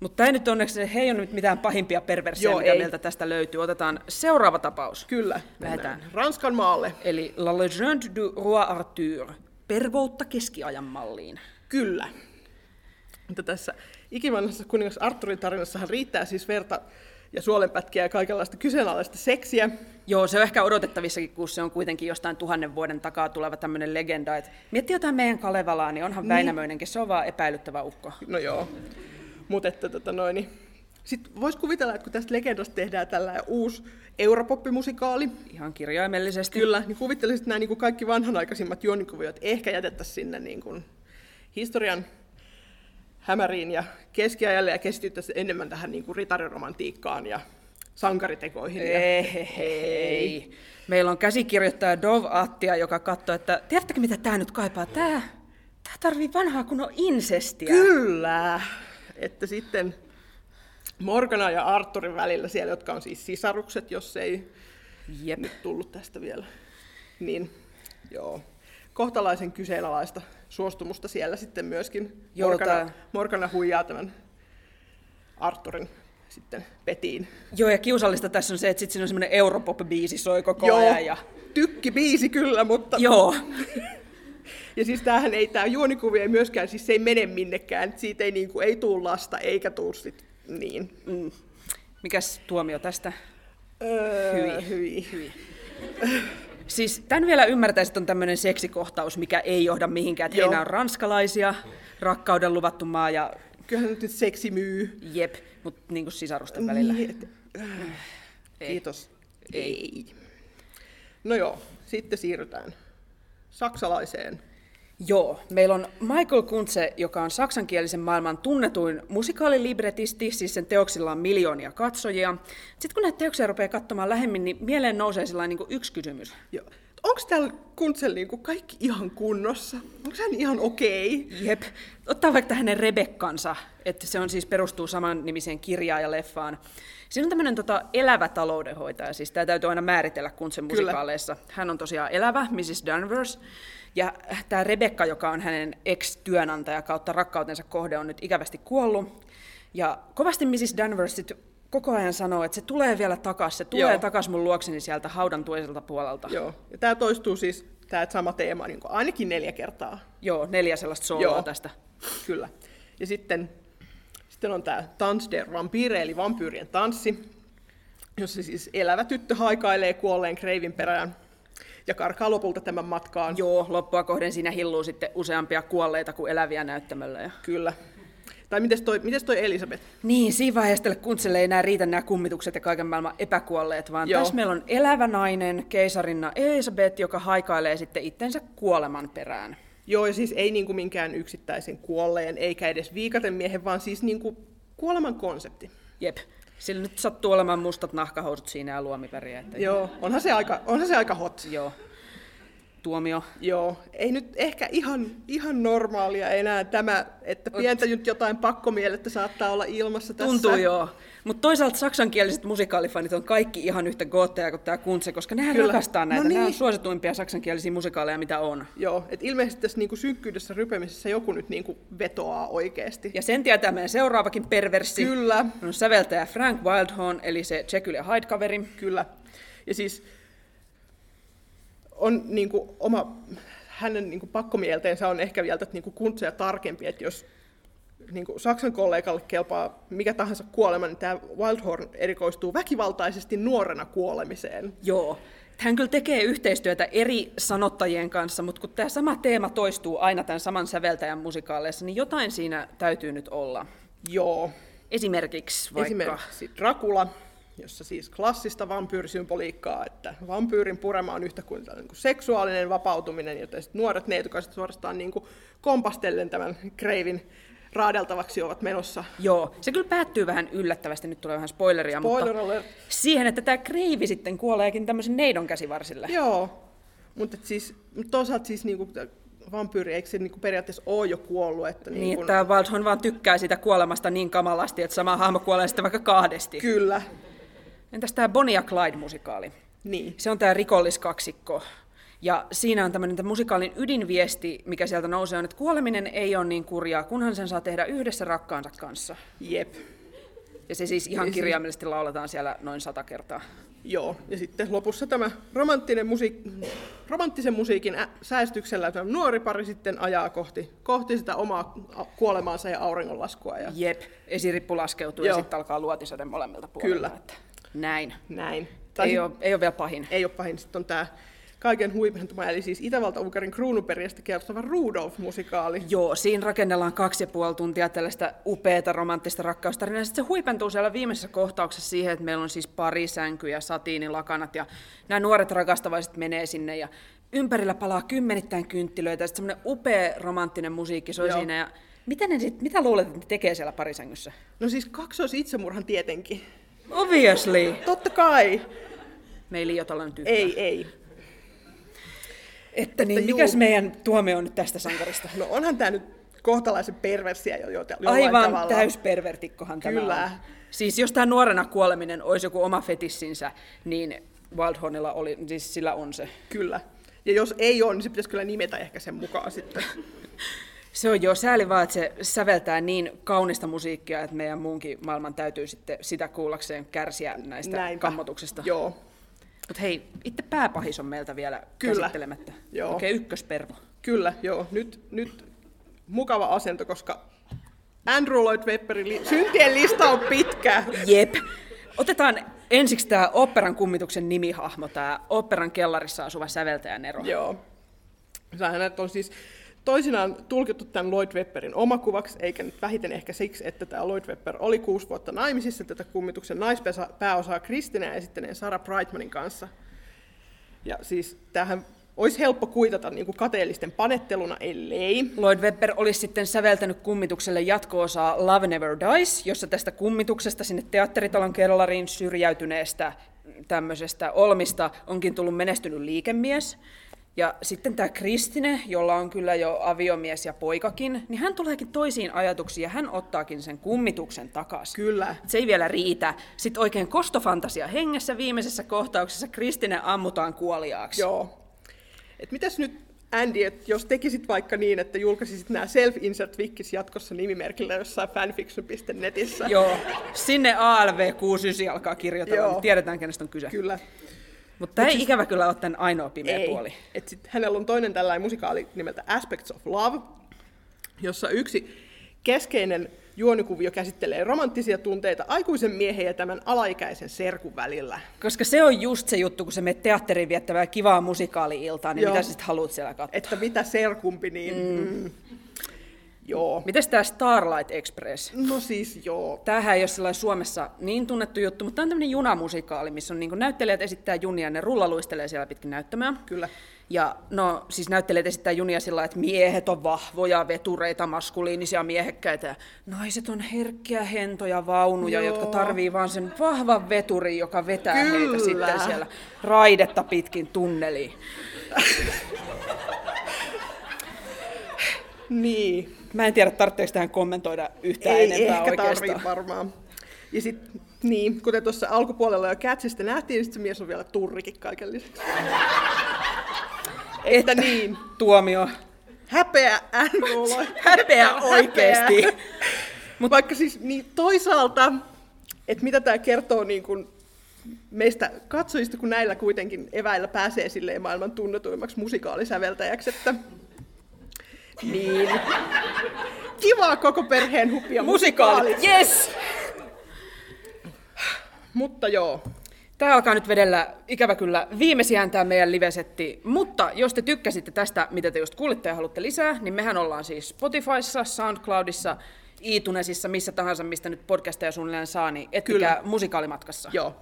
Mutta tämä nyt onneksi he ei ole nyt mitään pahimpia perversioita, Joo, mitä ei. meiltä tästä löytyy. Otetaan seuraava tapaus. Kyllä, Lähdetään. Ranskan maalle. Eli La Legende du Roi Arthur. Pervoutta keskiajan malliin. Kyllä. Mutta tässä ikivanhassa kuningas Arturin tarinassahan riittää siis verta ja suolenpätkiä ja kaikenlaista kyseenalaista seksiä. Joo, se on ehkä odotettavissakin, kun se on kuitenkin jostain tuhannen vuoden takaa tuleva tämmöinen legenda. Et miettii jotain meidän Kalevalaa, niin onhan niin. Väinämöinenkin, se on vaan epäilyttävä ukko. No joo. Mutta että tota noin, niin sitten voisi kuvitella, että kun tästä legendasta tehdään tällainen uusi europoppimusikaali, Ihan kirjaimellisesti. kyllä, niin kuvittelisit, että nämä niin kuin kaikki vanhanaikaisimmat juonikuviot ehkä jätettäisiin sinne niin kuin historian hämäriin ja keskiajalle ja keskityttäisiin enemmän tähän niin kuin ritariromantiikkaan ja sankaritekoihin. Ja... Ei. Meillä on käsikirjoittaja Dov Attia, joka katsoo, että tiedättekö mitä tämä nyt kaipaa? Tämä, tämä tarvii vanhaa kunnon insestiä. Kyllä! Että sitten Morgana ja Arturin välillä siellä, jotka on siis sisarukset, jos ei Jep. nyt tullut tästä vielä, niin joo, kohtalaisen kyseenalaista suostumusta siellä sitten myöskin. Joo, Morgana, tää- Morgana huijaa tämän Arturin sitten petiin. Joo, ja kiusallista tässä on se, että sitten siinä on semmoinen Europop-biisi soi koko Joo, ajan. Ja... tykki biisi kyllä, mutta... Joo, Ja siis tämähän ei, tämä juonikuvi ei myöskään, siis se ei mene minnekään, siitä ei, niin kuin, ei tuu lasta eikä tuu sit niin. Mm. Mikäs tuomio tästä? Öö, Hyi. hyi. hyi. Siis tämän vielä ymmärtäisi, että on tämmöinen seksikohtaus, mikä ei johda mihinkään. Että heinä on ranskalaisia, rakkauden luvattu maa ja Kyllähän nyt seksi myy. jep, mutta niin kuin sisarusten välillä. Niin, et, Ei. Kiitos. Ei. No joo, sitten siirrytään saksalaiseen. Joo, meillä on Michael Kuntze, joka on saksankielisen maailman tunnetuin musikaalilibretisti, siis sen teoksilla on miljoonia katsojia. Sitten kun näitä teoksia rupeaa katsomaan lähemmin, niin mieleen nousee sellainen niin yksi kysymys. Joo. Onko täällä Kuntsel niinku kaikki ihan kunnossa? Onko hän ihan okei? Okay? Jep. Ottaa vaikka hänen Rebekkansa, että se on siis perustuu saman nimiseen kirjaan ja leffaan. Siinä on tämmöinen tota, elävä taloudenhoitaja, siis tämä täytyy aina määritellä Kuntsen Kyllä. musikaaleissa. Hän on tosiaan elävä, Mrs. Danvers, ja tämä Rebekka, joka on hänen ex-työnantaja kautta rakkautensa kohde, on nyt ikävästi kuollut. Ja kovasti Mrs. Danvers sit koko ajan sanoo, että se tulee vielä takas, se tulee Joo. takas mun luokseni sieltä haudan toiselta puolelta. Joo. Ja tämä toistuu siis, tämä sama teema, niin ainakin neljä kertaa. Joo, neljä sellaista sooloa tästä. Kyllä. Ja sitten, sitten on tämä Tans der Vampire, eli vampyyrien tanssi, jossa siis elävä tyttö haikailee kuolleen kreivin perään ja karkaa lopulta tämän matkaan. Joo, loppua kohden siinä hilluu sitten useampia kuolleita kuin eläviä näyttämöllä. Ja... Kyllä. Tai mites toi, mites toi Elisabeth? Niin, siinä vaiheessa tälle kuntselle ei enää riitä nämä kummitukset ja kaiken maailman epäkuolleet, vaan Joo. tässä meillä on elävä nainen, keisarinna Elisabeth, joka haikailee sitten itsensä kuoleman perään. Joo, ja siis ei niinku minkään yksittäisen kuolleen, eikä edes viikaten miehen, vaan siis niinku kuoleman konsepti. Jep. Sillä nyt sattuu olemaan mustat nahkahousut siinä ja luomiväriä. Että Joo, onhan se aika, onhan se aika hot. Joo. Tuomio. Joo, ei nyt ehkä ihan, ihan normaalia enää tämä, että pientä nyt jotain pakkomielettä saattaa olla ilmassa tässä. Tuntuu joo. Mutta toisaalta saksankieliset musikaalifanit on kaikki ihan yhtä gootteja kuin tämä Kuntse, koska nehän Kyllä. rakastaa näitä. No Nämä on niin. suosituimpia saksankielisiä musikaaleja, mitä on. Joo, että ilmeisesti tässä niinku synkkyydessä rypemisessä joku nyt niinku vetoaa oikeasti. Ja sen tietää meidän seuraavakin perverssi. Kyllä, On säveltäjä Frank Wildhorn, eli se Jekyll ja Hyde-kaveri. kyllä. Ja siis on niinku oma, hänen niinku pakkomielteensä on ehkä vielä niinku kuntseja tarkempi, että jos niinku Saksan kollegalle kelpaa mikä tahansa kuolema, niin tämä Wildhorn erikoistuu väkivaltaisesti nuorena kuolemiseen. Joo. Hän kyllä tekee yhteistyötä eri sanottajien kanssa, mutta kun tämä sama teema toistuu aina tämän saman säveltäjän musikaaleissa, niin jotain siinä täytyy nyt olla. Joo, Esimerkiksi vaikka... Esimerkiksi Dracula, jossa siis klassista vampyyrisymboliikkaa, että vampyyrin purema on yhtä kuin, niin kuin seksuaalinen vapautuminen, joten sit nuoret neitukaiset suorastaan niin kuin kompastellen tämän kreivin raadeltavaksi ovat menossa. Joo, se kyllä päättyy vähän yllättävästi, nyt tulee vähän spoileria, Spoiler mutta alert. siihen, että tämä kreivi sitten kuoleekin tämmöisen neidon käsivarsille. Joo, mutta siis, mut toisaalta siis niin kuin, vampyyri, eikö se niin kuin periaatteessa ole jo kuollut? Että Niin, niin että Waldhorn vaan tykkää siitä kuolemasta niin kamalasti, että sama hahmo kuolee sitten vaikka kahdesti. Kyllä, Entäs tämä Bonnie ja Clyde-musikaali? niin. Se on tämä rikolliskaksikko. Ja siinä on tämmöinen musikaalin ydinviesti, mikä sieltä nousee, on, että kuoleminen ei ole niin kurjaa, kunhan sen saa tehdä yhdessä rakkaansa kanssa. Jep. Ja se siis ihan kirjaimellisesti lauletaan siellä noin sata kertaa. Joo, ja sitten lopussa tämä romanttinen musiik- romanttisen musiikin ä- säästyksellä tämä nuori pari sitten ajaa kohti, kohti sitä omaa kuolemaansa ja auringonlaskua. Ja Jep, esirippu laskeutuu Joo. ja sitten alkaa luotisade molemmilta puolilta. Kyllä. Että näin. näin. Ei sit- ole, ei ole vielä pahin. ei ole pahin. Sitten on tämä kaiken huipentuma, eli siis Itävalta-Unkarin kruununperiästä kertova Rudolf-musikaali. Joo, siinä rakennellaan kaksi ja puoli tuntia tällaista upeata romanttista rakkaustarinaa. Sitten se huipentuu siellä viimeisessä kohtauksessa siihen, että meillä on siis pari sänkyä, satiinilakanat ja nämä nuoret rakastavaiset menee sinne ja ympärillä palaa kymmenittäin kynttilöitä ja sitten semmoinen upea romanttinen musiikki soi Joo. siinä. Ja mitä, ne sit, mitä luulet, että ne tekee siellä parisängyssä? No siis kaksois itsemurhan tietenkin. Obviously! Totta kai. Me ei liioitella nyt yhtään. Ei, ei. Että niin, Että mikäs juu. meidän tuomio on nyt tästä sankarista? No onhan tämä nyt kohtalaisen perversiä jo jo- jollain Aivan tavalla. täyspervertikkohan tämä Kyllä. on. Siis jos tämä nuorena kuoleminen olisi joku oma fetissinsä, niin Wildhornilla oli, siis sillä on se. Kyllä. Ja jos ei ole, niin se pitäisi kyllä nimetä ehkä sen mukaan sitten. Se on jo sääli vaan, että se säveltää niin kaunista musiikkia, että meidän muunkin maailman täytyy sitten sitä kuullakseen kärsiä näistä Näinpä. kammotuksista. Joo. Mutta hei, itse pääpahis on meiltä vielä Kyllä. käsittelemättä. Joo. Oikein ykköspervo. Kyllä, joo. Nyt, nyt mukava asento, koska Andrew Lloyd Webberin li- syntien lista on pitkä. Jep. Otetaan ensiksi tämä operan kummituksen nimihahmo, tämä operan kellarissa asuva säveltäjä Nero. Joo. Sähän on siis toisinaan tulkittu tämän Lloyd Webberin omakuvaksi, eikä nyt vähiten ehkä siksi, että tämä Lloyd Webber oli kuusi vuotta naimisissa tätä kummituksen naispääosaa Kristinä esittäneen Sarah Brightmanin kanssa. Ja siis tämähän olisi helppo kuitata niin kuin kateellisten panetteluna, ellei. Lloyd Webber olisi sitten säveltänyt kummitukselle jatko-osaa Love Never Dies, jossa tästä kummituksesta sinne teatteritalon kellariin syrjäytyneestä tämmöisestä Olmista onkin tullut menestynyt liikemies. Ja sitten tämä Kristine, jolla on kyllä jo aviomies ja poikakin, niin hän tuleekin toisiin ajatuksiin ja hän ottaakin sen kummituksen takaisin. Kyllä. Se ei vielä riitä. Sitten oikein kostofantasia hengessä viimeisessä kohtauksessa Kristine ammutaan kuoliaaksi. Joo. Et mitäs nyt Andy, että jos tekisit vaikka niin, että julkaisisit nämä self-insert wikis jatkossa nimimerkillä jossain fanfiction.netissä. Joo, sinne ALV69 alkaa kirjoitella, Joo. niin tiedetään kenestä on kyse. Kyllä. Mutta tämä ei ikävä kyllä ole tämän ainoa pimeä Ei. puoli. Et sit hänellä on toinen tällainen musikaali nimeltä Aspects of Love, jossa yksi keskeinen juonikuvio käsittelee romanttisia tunteita aikuisen miehen ja tämän alaikäisen serkun välillä. Koska se on just se juttu, kun sä menet teatteriin viettävää kivaa musikaali-iltaa, niin Joo. mitä sä sitten haluat siellä katsoa? Että mitä serkumpi, niin... Mm. Mm. Joo. Mites tämä Starlight Express? No siis joo. Tämähän ei ole sellainen Suomessa niin tunnettu juttu, mutta tämä on tämmöinen junamusikaali, missä on niin näyttelijät esittää junia ja ne rullaluistelee siellä pitkin näyttämöä. Kyllä. Ja no siis näyttelijät esittää junia sillä että miehet on vahvoja, vetureita, maskuliinisia, miehekkäitä ja naiset on herkkiä, hentoja vaunuja, Joo. jotka tarvii vaan sen vahvan veturin, joka vetää Kyllä. heitä sitten siellä raidetta pitkin tunneliin. Niin. Mä en tiedä, tarvitseeko tähän kommentoida yhtään Ei enempää ehkä oikeastaan. tarvii varmaan. Ja sitten, niin, kuten tuossa alkupuolella jo Catsista nähtiin, niin sit se mies on vielä turrikin kaiken lisäksi. että niin, Tuomio. häpeä NK. Häpeä oikeesti. Mutta vaikka siis niin toisaalta, että mitä tämä kertoo niin kun meistä katsojista, kun näillä kuitenkin eväillä pääsee silleen maailman tunnetuimmaksi musikaalisäveltäjäksi, että niin. Kivaa koko perheen hupia Musikaalit, yes! Mutta joo, Tämä alkaa nyt vedellä ikävä kyllä viimeisiään tämä meidän livesetti, mutta jos te tykkäsitte tästä, mitä te just kuulitte ja haluatte lisää, niin mehän ollaan siis Spotifyssa, Soundcloudissa, iTunesissa, missä tahansa, mistä nyt podcasteja suunnilleen saa, niin ettikää Kyllä. musikaalimatkassa. Joo.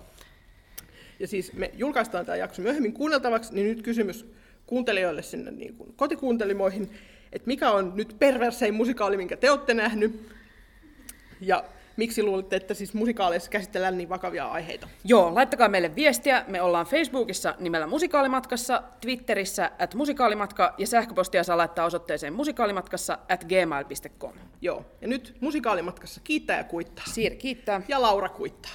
Ja siis me julkaistaan tämä jakso myöhemmin kuunneltavaksi, niin nyt kysymys kuuntelijoille sinne niin kuin kotikuuntelimoihin, että mikä on nyt perversein musikaali, minkä te olette nähnyt, ja miksi luulette, että siis musikaaleissa käsitellään niin vakavia aiheita. Joo, laittakaa meille viestiä. Me ollaan Facebookissa nimellä Musikaalimatkassa, Twitterissä at musikaalimatka ja sähköpostia saa laittaa osoitteeseen musikaalimatkassa at gmail.com. Joo, ja nyt musikaalimatkassa kiittää ja kuittaa. Siir kiittää. Ja Laura kuittaa.